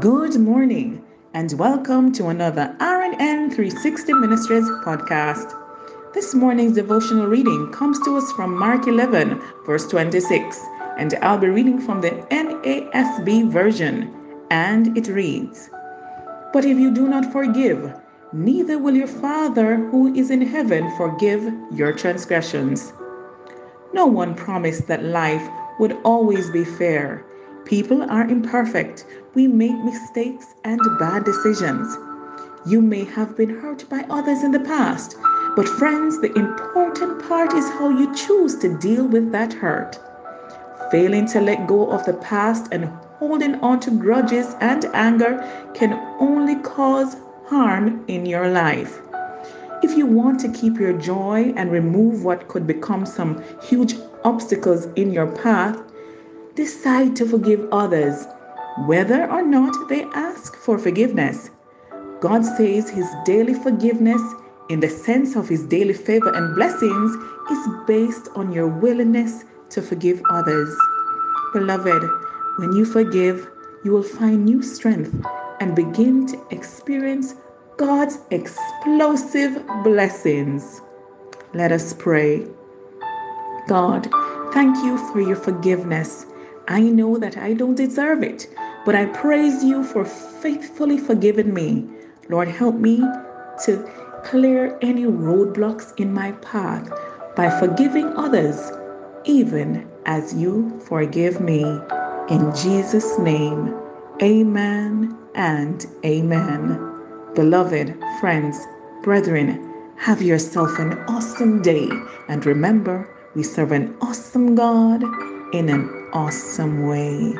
Good morning and welcome to another RNN 360 Ministries podcast. This morning's devotional reading comes to us from Mark 11, verse 26, and I'll be reading from the NASB version, and it reads But if you do not forgive, neither will your Father who is in heaven forgive your transgressions. No one promised that life would always be fair. People are imperfect. We make mistakes and bad decisions. You may have been hurt by others in the past, but friends, the important part is how you choose to deal with that hurt. Failing to let go of the past and holding on to grudges and anger can only cause harm in your life. If you want to keep your joy and remove what could become some huge obstacles in your path, decide to forgive others, whether or not they ask for forgiveness. God says His daily forgiveness, in the sense of His daily favor and blessings, is based on your willingness to forgive others. Beloved, when you forgive, you will find new strength and begin to experience God's explosive blessings. Let us pray. God, thank you for your forgiveness. I know that I don't deserve it, but I praise you for faithfully forgiving me. Lord, help me to clear any roadblocks in my path by forgiving others, even as you forgive me. In Jesus' name, amen and amen. Beloved friends, brethren, have yourself an awesome day. And remember, we serve an awesome God in an awesome way.